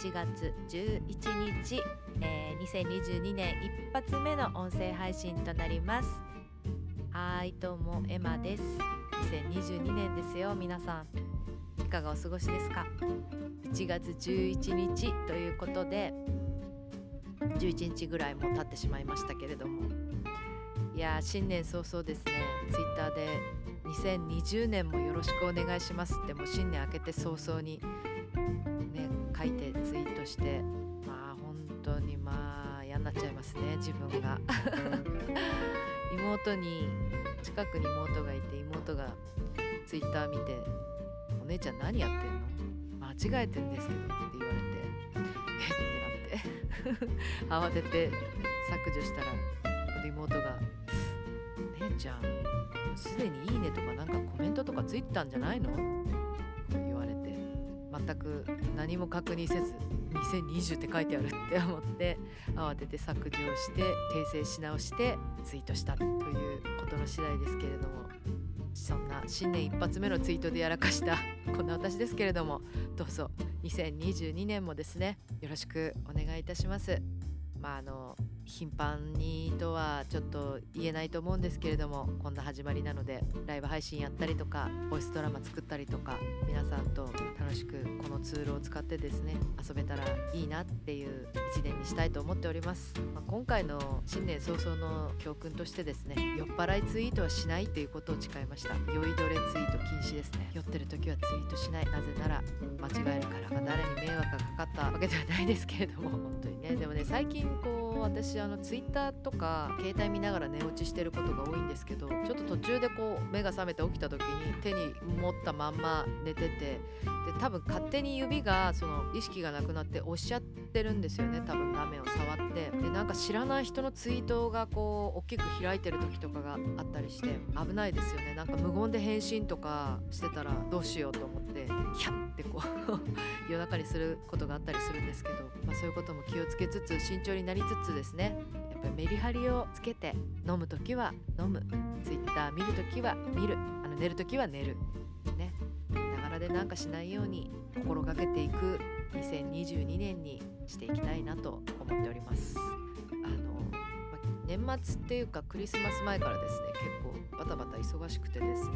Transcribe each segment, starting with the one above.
1月11日、えー、2022年一発目の音声配信となります。はいどうもエマです。2022年ですよ皆さん。いかがお過ごしですか？1月11日ということで11日ぐらいも経ってしまいましたけれども。いや新年早々ですね。ツイッターで2020年もよろしくお願いしますってもう新年明けて早々に書いてツイートしてまあ本当にまあ嫌になっちゃいますね自分が 妹に近くに妹がいて妹がツイッター見て「お姉ちゃん何やってんの？間違えてんですけど」って言われて「え？っ?」てなって 慌てて削除したら妹が「姉ちゃんすでにいいねとかなんかコメントとかついてたんじゃないの?」全く何も確認せず2020って書いてあるって思って慌てて削除して訂正し直してツイートしたということの次第ですけれどもそんな新年一発目のツイートでやらかしたこんな私ですけれどもどうぞ2022年もですねよろしくお願いいたします。まああの頻繁にとはちょっと言えないと思うんですけれどもこんな始まりなのでライブ配信やったりとかボイスドラマ作ったりとか皆さんと楽しくこのツールを使ってですね遊べたらいいなっていう一年にしたいと思っております、まあ、今回の新年早々の教訓としてですね酔っ払いツイートはしないということを誓いました。酔いどれツイート禁止ですね。酔ってる時はツイートしない。なぜなら間違えるから。ま誰に迷惑がかかったわけではないですけれども。本当にね。でもね最近こう私あのツイッターとか携帯見ながら寝落ちしてることが多いんですけどちょっと途中でこう目が覚めて起きた時に手に持ったまんま寝ててで多分勝手に指がその意識がなくなって押しちゃってるんですよね多分画面を触って。でなんか知らない人のツイートがこう大きく開いてる時とかがあったりして危ないですよね。なんか無言で返信とかしてたらどうしようと思ってヒャッてこう 夜中にすることがあったりするんですけど、まあ、そういうことも気をつけつつ慎重になりつつですね。やっぱりメリハリをつけて飲む時は飲む。Twitter 見る時は見る。あの寝る時は寝る。ね。ながらでなんかしないように心がけていく。2022年にしていきたいなと思っております。あの、ま、年末っていうかクリスマス前からですね結構バタバタ忙しくてですね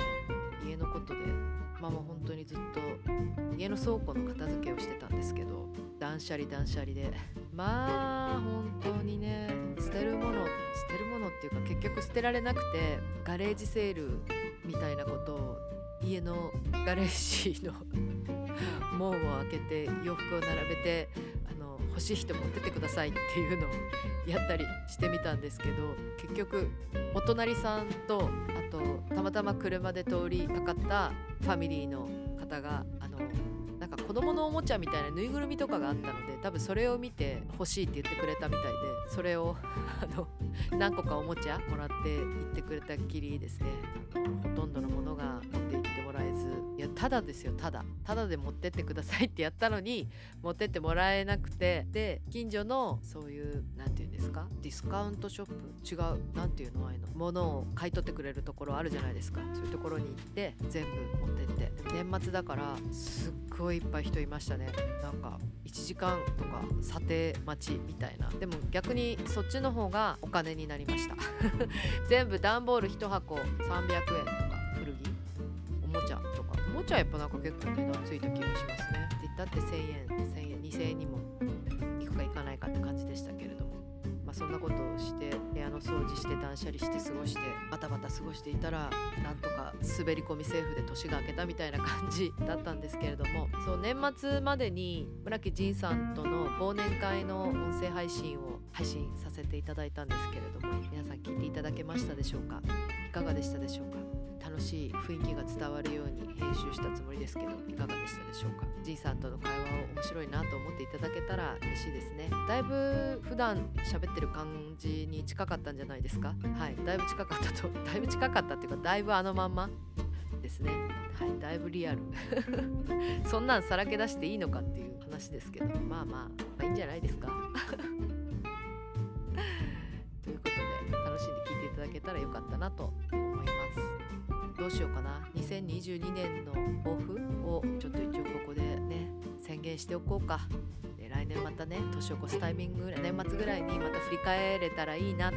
家のことでまあもう本当にずっと家の倉庫の片付けをしてたんですけど断捨離断捨離で。まあ本当にね捨てるもの捨てるものっていうか結局捨てられなくてガレージセールみたいなことを家のガレージの 門を開けて洋服を並べてあの欲しい人持ってってくださいっていうのをやったりしてみたんですけど結局お隣さんととたまたま車で通りかかったファミリーの方があのなんか子供のおもちゃみたいなぬいぐるみとかがあったので多分それを見て欲しいって言ってくれたみたいでそれを あの何個かおもちゃもらって行ってくれたっきりですね。ほとんどのものが持って行もらえずいやただですよただ。ただで持ってってくださいってやったのに持ってってもらえなくて。で近所のそういう何て言うんですか？ディスカウントショップ？違う何て言うの？ああいうの。物を買い取ってくれるところあるじゃないですか。そういうところに行って全部持ってって。年末だからすっごいいっぱい人いましたね。なんか1時間とか査定待ちみたいな。でも逆にそっちの方がお金になりました。全部段ボール1箱300円とか。もちゃとかおもちゃやっぱなんか結構値段ついた気がしますね。って言ったって1000円1000円2000円にも行くか行かないかって感じでしたけれども。まあそんなことをして部屋の掃除して断捨離して過ごしてバタバタ過ごしていたらなんとか滑り込みセーフで年が明けたみたいな感じだったんですけれども。そう年末までに村木仁さんとの忘年会の音声配信を配信させていただいたんですけれども。皆さん聞いていただけましたでしょうか？いかがでしたでしょうか？楽しい雰囲気が伝わるように編集したつもりですけどいかがでしたでしょうか？じいさんとの会話を面白いなと思っていただけたら嬉しいですね。だいぶ普段喋ってる感じに近かったんじゃないですか？はい。だいぶ近かったと だいぶ近かったっていうかだいぶあのまんまですね。はい。だいぶリアル。そんなんさらけ出していいのかっていう話ですけどまあまあ、まあ、いいんじゃないですか？ということで楽しんで聞いていただけたらよかったなとどうしようかな。2022年の抱負をちょっと一応ここでね宣言しておこうか。で来年またね年を越すタイミング年末ぐらいにまた振り返れたらいいなと。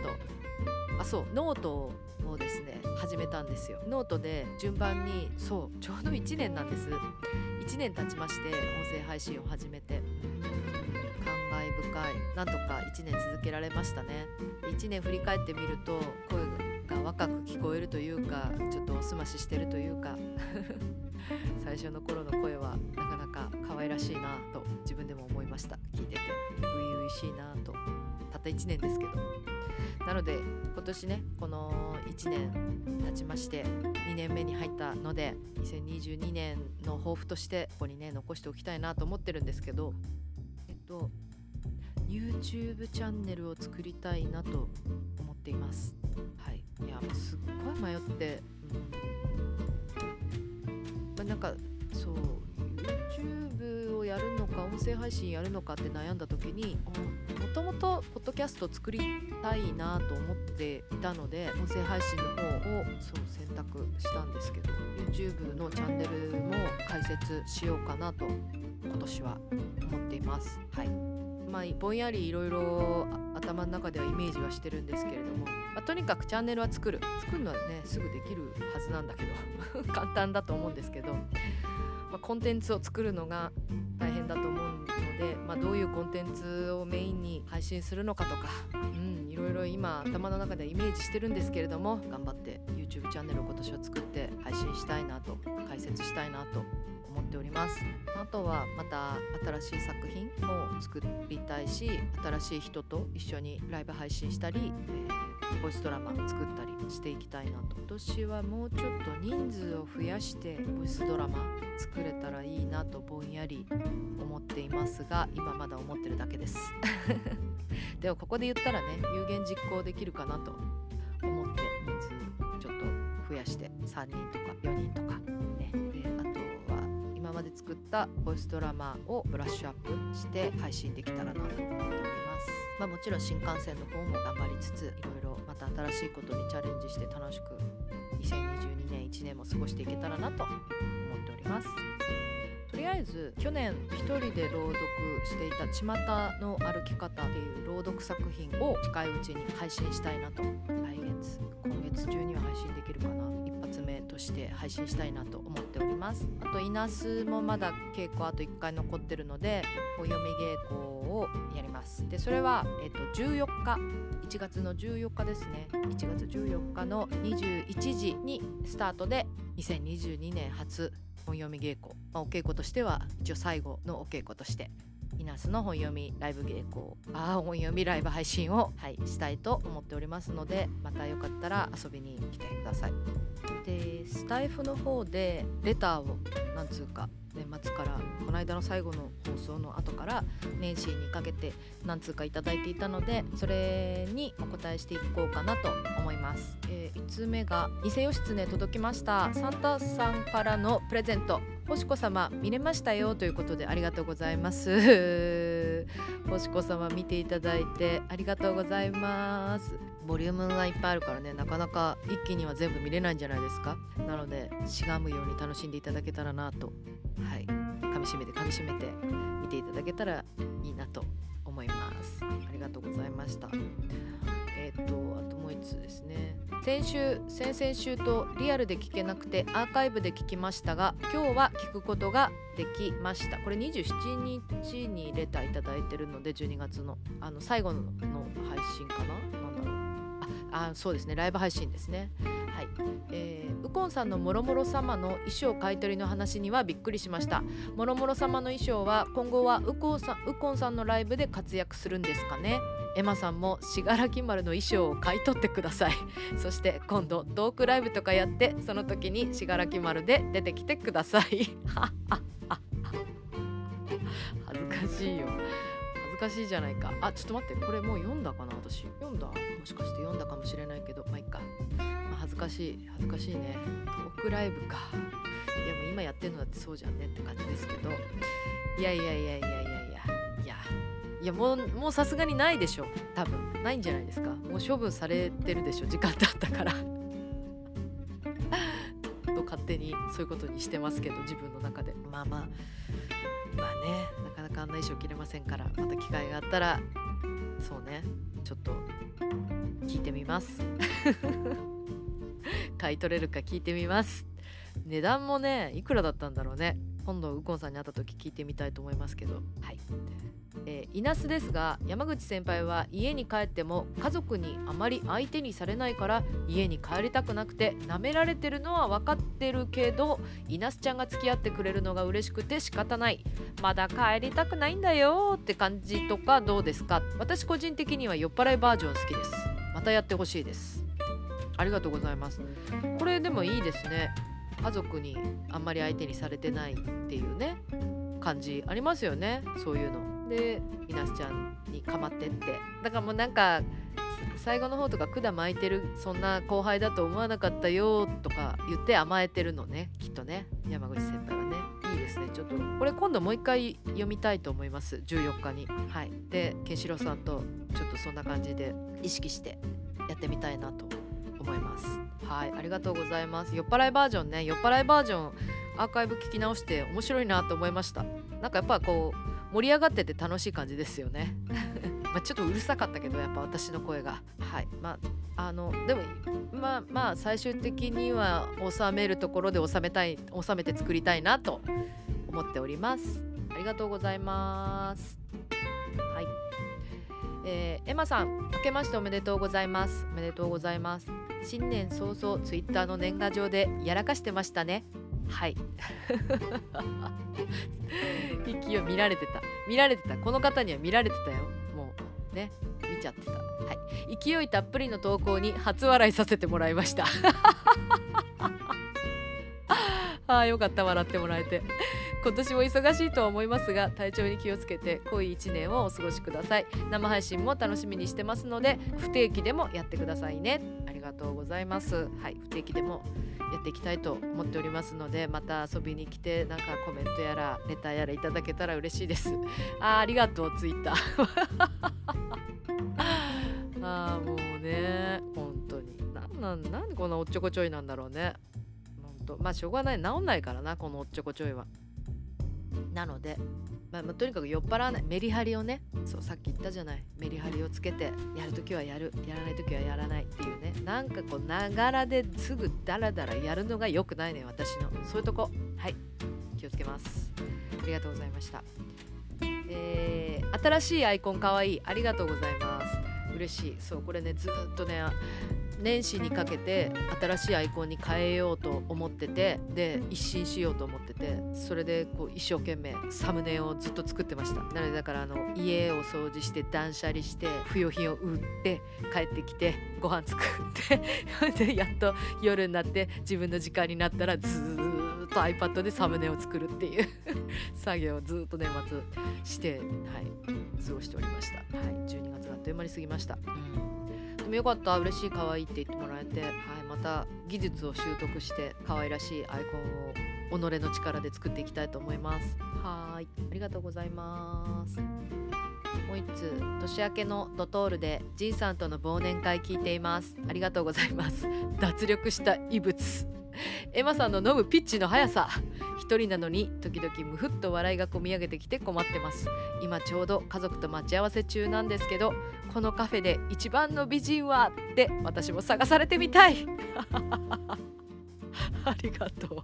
あそうノートをですね始めたんですよ。ノートで順番にそうちょうど1年なんです。1年経ちまして音声配信を始めて。感慨深いなんとか1年続けられましたね。1年振り返ってみると声が若く聞こえるというかちょっとおすまししてるというか 最初の頃の声はなかなか可愛らしいなと自分でも思いました。聞いてて初々しいなと。たった1年ですけど。なので今年ねこの1年経ちまして2年目に入ったので2022年の抱負としてここにね残しておきたいなと思ってるんですけどえっと YouTube チャンネルを作りたいなと思っています。いやもうすっごい迷って、うんまあ、なんかそう YouTube をやるのか音声配信やるのかって悩んだ時にもともとポッドキャスト作りたいなと思っていたので音声配信の方をそう選択したんですけど YouTube のチャンネルも開設しようかなと今年は思っています。はいまあ、ぼんやりいろいろ頭の中ではイメージはしてるんですけれども、まあ、とにかくチャンネルは作る。作るのはねすぐできるはずなんだけど。簡単だと思うんですけど。まあ、コンテンツを作るのが大変だと思うんで。で、まあ、どういうコンテンツをメインに配信するのかとか、うん、いろいろ今頭の中でイメージしてるんですけれども頑張って YouTube チャンネルを今年は作って配信したいなと解説したいなと思っております。あとはまた新しい作品も作りたいし新しい人と一緒にライブ配信したり、えーボイスドラマ作ったりしていきたいなと。今年はもうちょっと人数を増やしてボイスドラマ作れたらいいなとぼんやり思っていますが今まだ思ってるだけです。でもここで言ったらね有言実行できるかなと思って人数ちょっと増やして3人とか4人とかね。であとは今まで作ったボイスドラマをブラッシュアップして配信できたらなと思っております。まあもちろん新幹線の方も頑張りつついろいろまた新しいことにチャレンジして楽しく2022年1年も過ごしていけたらなと思っております。りあえず去年一人で朗読していた「巷の歩き方」っていう朗読作品を近いうちに配信したいなと。来月今月中には配信できるかな。一発目として配信したいなと思っております。あと稲須もまだ稽古あと1回残ってるのでお読み稽古をやります。でそれは、えっと、14日。1月の14日ですね。1月14日の21時にスタートで2022年初本読み稽古、まあ、お稽古としては一応最後のお稽古としてイナスの本読みライブ稽古あ本読みライブ配信を、はい、したいと思っておりますのでまたよかったら遊びに来てください。でスタイフの方でレターをなんつうか年末からこの間の最後の放送の後から年始にかけて何通か頂いていたのでそれにお答えしていこうかなと思います、えー、1通目が「偽義経届きました。サンタさんからのプレゼント。星子様見れましたよということでありがとうございます。星子様見ていただいてありがとうございます。ボリュームがいっぱいあるからねなかなか一気には全部見れないんじゃないですか。なのでしがむように楽しんでいただけたらなとはい。噛みしめて噛みしめて見ていただけたらいいなと思います。ありがとうございました。えっ、ー、とあともう1つですね。先週先々週とリアルで聞けなくてアーカイブで聞きましたが今日は聞くことができました。これ27日にレターいただいてるので12月のあの最後の配信かな？なんだろう。あそうですね。ライブ配信ですね。はい、えー、ウコンさんのもろもろ様の衣装買取の話にはびっくりしました。もろもろ様の衣装は今後はウコンさんウコンさんのライブで活躍するんですかね。エマさんも信楽丸の衣装を買い取ってください。そして今度トークライブとかやってその時に信楽丸で出てきてください。恥ずかしいよ。恥ずかしいじゃないか。あちょっと待ってこれもう読んだかな私。読んだ？もしかして読んだかもしれないけど。まあいっか、恥ずかしい恥ずかしいね。トークライブか。いやもう今やってるのだってそうじゃんねって感じですけど。いやいやいやいやいやいや。いやいやもうさすがにないでしょ。多分。ないんじゃないですか。もう処分されてるでしょ。時間経ったから。と勝手にそういうことにしてますけど自分の中で。まあまあ。まあね。なかなかあんな衣装着れませんから。また機会があったらそうね。ちょっと聞いてみます。買い取れるか聞いてみます。値段もねいくらだったんだろうね。今度ウコンさんに会った時聞いてみたいと思いますけど。はい。えー、稲須ですが山口先輩は家に帰っても家族にあまり相手にされないから家に帰りたくなくて舐められてるのは分かってるけど稲須ちゃんが付き合ってくれるのが嬉しくて仕方ない。まだ帰りたくないんだよって感じとかどうですか？私個人的には酔っ払いバージョン好きです。またやってほしいですありがとうございます。これでもいいですね。家族にあんまり相手にされてないっていうね。感じありますよね。そういうの。でいなしちゃんにかまってって。だからもうなんか最後の方とか管巻いてるそんな後輩だと思わなかったよとか言って甘えてるのね。きっとね。山口先輩はね。いいですね。ちょっとこれ今度もう一回読みたいと思います。14日に。はい。でケンシロウさんとちょっとそんな感じで意識してやってみたいなと。思います。はいありがとうございます。酔っ払いバージョンね。酔っ払いバージョンアーカイブ聞き直して面白いなと思いました。なんかやっぱこう盛り上がってて楽しい感じですよね。まちょっとうるさかったけどやっぱ私の声が。はいまあのでもまあまあ最終的には収めるところで収めたい収めて作りたいなと思っております。ありがとうございます。はい。えー、エマさん明けましておめでとうございます。おめでとうございます。新年早々ツイッターの年賀状でやらかしてましたね。はい。勢い見られてた。見られてた。この方には見られてたよ。もうね見ちゃってた。はい。勢いたっぷりの投稿に初笑いさせてもらいました。ああよかった。笑ってもらえて。今年も忙しいとは思いますが体調に気をつけて濃い1年をお過ごしください。生配信も楽しみにしてますので不定期でもやってくださいね。りがとうございます。はい不定期でもやっていきたいと思っておりますのでまた遊びに来てなんかコメントやらレターやらいただけたら嬉しいです。あありがとうツイッター。ああもうね本当に。なんなんなんでこんなおっちょこちょいなんだろうね。本当。まあしょうがない。治んないからなこのおっちょこちょいは。なのでまあ、とにかく酔っ払わないメリハリをねそうさっき言ったじゃないメリハリをつけてやるときはやるやらないときはやらないっていうねなんかこうながらですぐダラダラやるのが良くないね私のそういうとこ。はい気をつけます。ありがとうございました。えー、新しいアイコンかわいいありがとうございます。嬉しい。そうこれねずっとね年始にかけて新しいアイコンに変えようと思っててで一新しようと思っててそれでこう一生懸命サムネをずっと作ってました。なのでだからあの家を掃除して断捨離して不要品を売って帰ってきてご飯作って でやっと夜になって自分の時間になったらずっと iPad でサムネを作るっていう 作業をずっと年末してはい過ごしておりました。はい12月があっという間に過ぎました、うん。でもよかった嬉しい可愛いって言ってもらえて、はい、また技術を習得して可愛らしいアイコンを己の力で作っていきたいと思います。はいありがとうございます。もう一つ年明けのドトールでじいさんとの忘年会聞いています。ありがとうございます。脱力した異物。エマさんの飲むピッチの速さ。一人なのに時々ムフッと笑いがこみ上げてきて困ってます。今ちょうど家族と待ち合わせ中なんですけどこのカフェで一番の美人はって私も探されてみたい。ありがとう。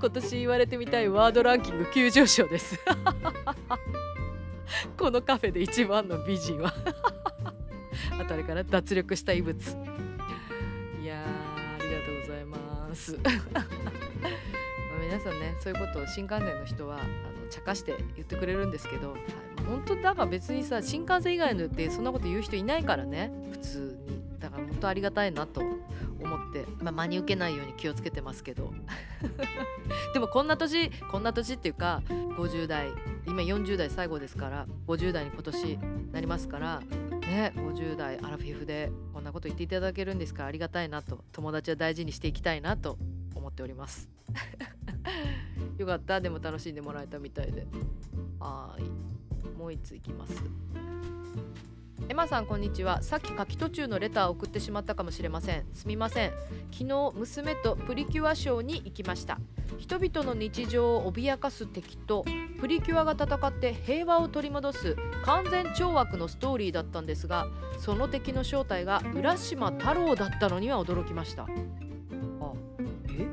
今年言われてみたいワードランキング急上昇です。このカフェで一番の美人はあとあれから脱力した異物。皆さんねそういうことを新幹線の人はあの茶化して言ってくれるんですけど、はい、本当だから別にさ新幹線以外のってそんなこと言う人いないからね普通に。だから本当ありがたいなと思って、まあ、真に受けないように気をつけてますけど。でもこんな年こんな年っていうか50代今40代最後ですから50代に今年なりますからね50代アラフィフでこんなこと言っていただけるんですからありがたいなと友達は大事にしていきたいなと思っております。よかった。でも楽しんでもらえたみたいで。はい。もう1ついきます。エマさんこんにちは。さっき書き途中のレターを送ってしまったかもしれません。すみません。昨日娘とプリキュアショーに行きました。人々の日常を脅かす敵とプリキュアが戦って平和を取り戻す完全懲悪のストーリーだったんですがその敵の正体が浦島太郎だったのには驚きました。あえ？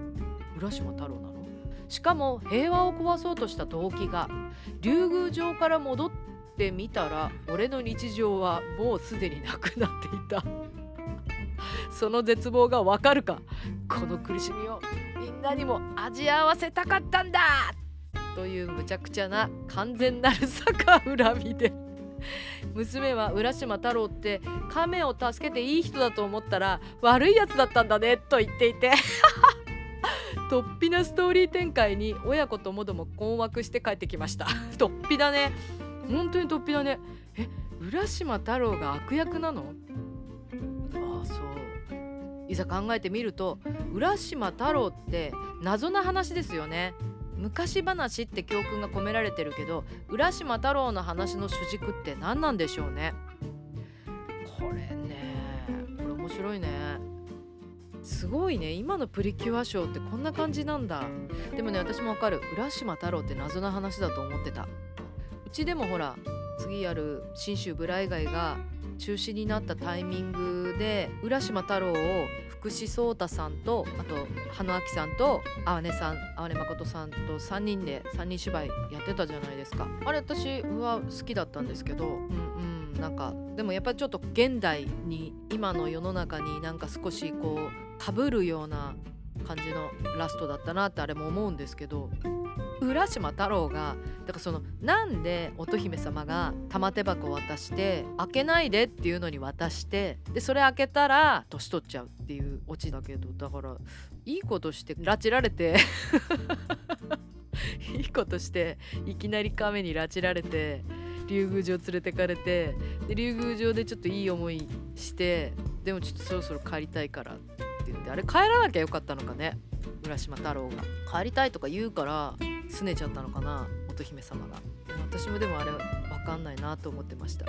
浦島太郎なの？しかも平和を壊そうとした動機が竜宮城から戻ってみたら俺の日常はもうすでになくなっていた。その絶望がわかるかこの苦しみをみんなにも味合わせたかったんだ。というむちゃくちゃな完全なる逆恨みで。娘は浦島太郎って亀を助けていい人だと思ったら悪いやつだったんだねと言っていて。突飛なストーリー展開に親子ともども困惑して帰ってきました。突飛だね。本当に突飛だね。え浦島太郎が悪役なの？ああそう。いざ考えてみると浦島太郎って謎な話ですよね。昔話って教訓が込められてるけど浦島太郎の話の主軸って何なんでしょうね。これねこれ面白いね。すごいね。今のプリキュアショーってこんな感じなんだ。でもね私もわかる。浦島太郎って謎な話だと思ってた。ちでもほら次やる信州ブライガイが中止になったタイミングで浦島太郎を福士蒼太さんとあと羽野明さんと淡音さん淡音誠さんと3人で3人芝居やってたじゃないですか。あれ私は好きだったんですけどうんうんなんかでもやっぱりちょっと現代に今の世の中になんか少しこうかぶるような感じのラストだったなってあれも思うんですけど浦島太郎がだからそのなんで乙姫様が玉手箱を渡して開けないでっていうのに渡してでそれ開けたら年取っちゃうっていうオチだけどだからいいことして拉致られて いいことしていきなり亀に拉致られて竜宮城連れてかれてで竜宮城でちょっといい思いしてでもちょっとそろそろ帰りたいからって言ってあれ帰らなきゃよかったのかね浦島太郎が。帰りたいとか言うから拗ねちゃったのかな乙姫様が。私もでもあれ分かんないなと思ってました。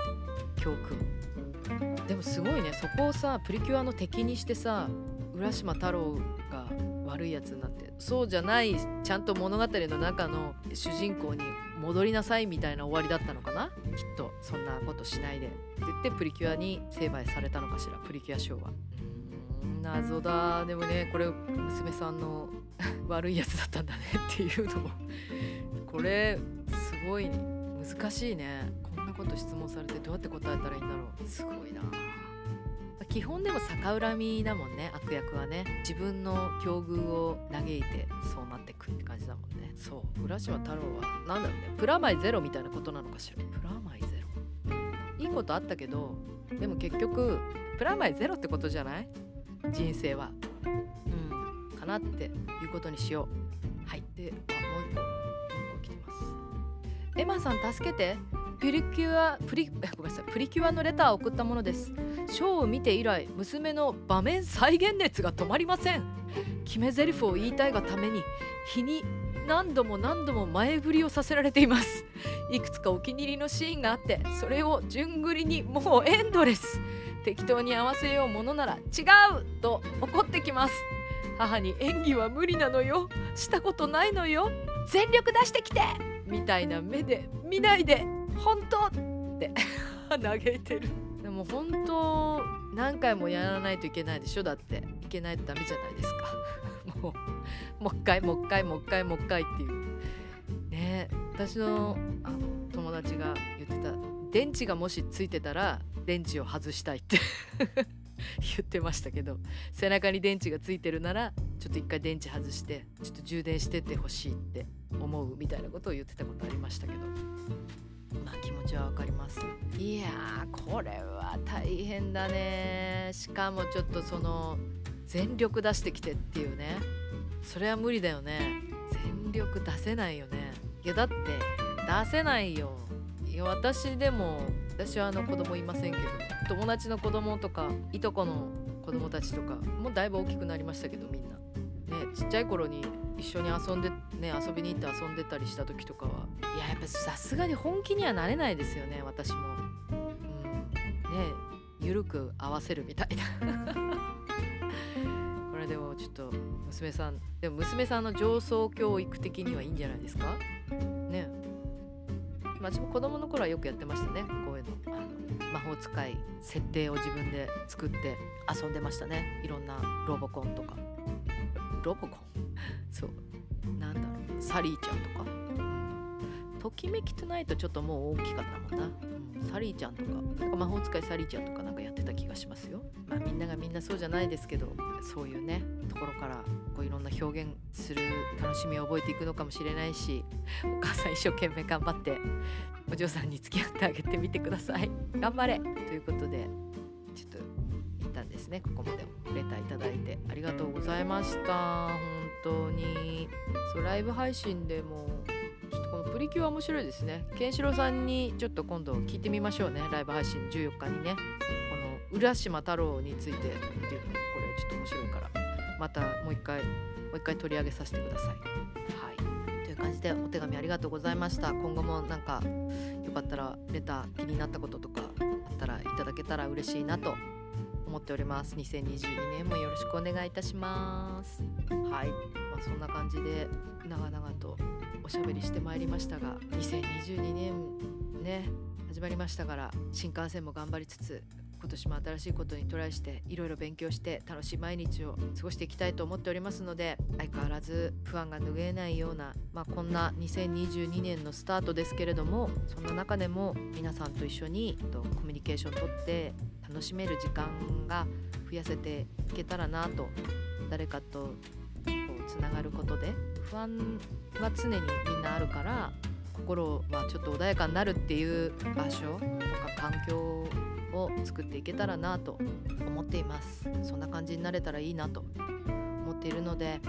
教訓。でもすごいねそこをさプリキュアの敵にしてさ浦島太郎が悪いやつになってそうじゃないちゃんと物語の中の主人公に戻りなさいみたいな終わりだったのかな？きっとそんなことしないで。って言ってプリキュアに成敗されたのかしらプリキュア賞は。謎だ。でもねこれ娘さんの 悪いやつだったんだねっていうのも。これすごい難しいね。こんなこと質問されてどうやって答えたらいいんだろう。すごいな。基本でも逆恨みだもんね悪役はね。自分の境遇を嘆いてそうなってくって感じだもんね。そう。浦島太郎は何だろうね。プラマイゼロみたいなことなのかしら。プラマイゼロ？いいことあったけどでも結局プラマイゼロってことじゃない？人生は。うん。かなっていうことにしよう。はい。であもう一個もう一個来てます。エマさん助けて。プリキュアプリごめんなさい。プリキュアのレターを送ったものです。ショーを見て以来娘の場面再現熱が止まりません。決め台詞を言いたいがために日に何度も何度も前振りをさせられています。いくつかお気に入りのシーンがあってそれを順繰りにもうエンドレス。適当に合わせようものなら違うと怒ってきます。母に演技は無理なのよ。したことないのよ。全力出してきて。みたいな目で見ないで。本当って。嘆いてる。でも本当何回もやらないといけないでしょ。だって。いけないとダメじゃないですか。もうもう一回もう一回もう一回もう一回っていう。ね。私のあの友達が言ってた。電池がもしついてたら電池を外したいって 言ってましたけど背中に電池がついてるならちょっと一回電池外してちょっと充電してってほしいって思うみたいなことを言ってたことありましたけど。まあ気持ちはわかります。いやーこれは大変だね。しかもちょっとその全力出してきてっていうね。それは無理だよね。全力出せないよね。いやだって出せないよいや私でも私はあの子供いませんけど友達の子供とかいとこの子供たちとかもうだいぶ大きくなりましたけどみんな。ねちっちゃい頃に一緒に遊んでね遊びに行って遊んでたりした時とかは。いややっぱさすがに本気にはなれないですよね私も。うん。ね緩く合わせるみたいな。これでもちょっと娘さんでも娘さんの上層教育的にはいいんじゃないですか？私も子供の頃はよくやってましたね。こういうの。あの魔法使い設定を自分で作って遊んでましたね。いろんなロボコンとか。ロボコン？そう。なんだろう。サリーちゃんとか、ときめきトゥナイトちょっともう大きかったもんな、うん、サリーちゃんとか。なんか魔法使いサリーちゃんとかなんかやってた気がしますよ。まあみんながみんなそうじゃないですけどそういうねところからこういろんな表現する楽しみを覚えていくのかもしれないしお母さん一生懸命頑張ってお嬢さんに付き合ってあげてみてください。頑張れ！ということでちょっと一旦ですねここまでレターいただいてありがとうございました。本当に。そうライブ配信でもこのプリキュア面白いですね。ケンシロウさんにちょっと今度聞いてみましょうね。ライブ配信14日にね。この浦島太郎についてっていうのこれちょっと面白いから。またもう一回もう一回取り上げさせてください。はい。という感じでお手紙ありがとうございました。今後もなんかよかったらレター気になったこととかあったらいただけたら嬉しいなと思っております。2022年もよろしくお願いいたします。はい、まあ、そんな感じで長々とおしゃべりしてまいりましたが2022年ね始まりましたから新幹線も頑張りつつ今年も新しいことにトライしていろいろ勉強して楽しい毎日を過ごしていきたいと思っておりますので相変わらず不安が拭えないような、まあ、こんな2022年のスタートですけれどもそんな中でも皆さんと一緒にコミュニケーションとって楽しめる時間が増やせていけたらなと誰かとつながることで不安は常にみんなあるから心はちょっと穏やかになるっていう場所とか環境を作っていけたらなと思っています。そんな感じになれたらいいなと思っているので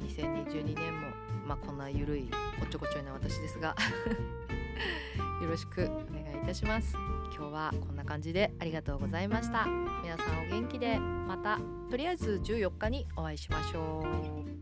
2022年もまあこんなゆるいおっちょこちょいな私ですが よろしくお願いいたします。今日はこんな感じでありがとうございました。皆さんお元気でまたとりあえず14日にお会いしましょう。